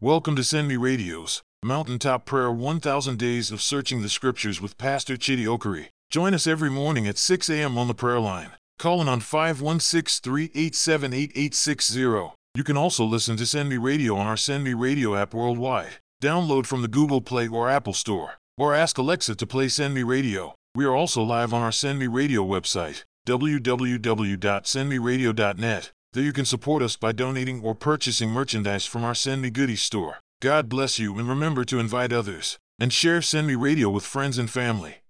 Welcome to Send Me Radio's Mountaintop Prayer 1000 Days of Searching the Scriptures with Pastor Chidi Okorie. Join us every morning at 6 a.m. on the prayer line. Calling on 516 387 8860. You can also listen to Send Me Radio on our Send Me Radio app worldwide. Download from the Google Play or Apple Store. Or ask Alexa to play Send Me Radio. We are also live on our Send Me Radio website, www.sendmeradio.net. There you can support us by donating or purchasing merchandise from our Send Me Goodies store. God bless you and remember to invite others and share Send Me Radio with friends and family.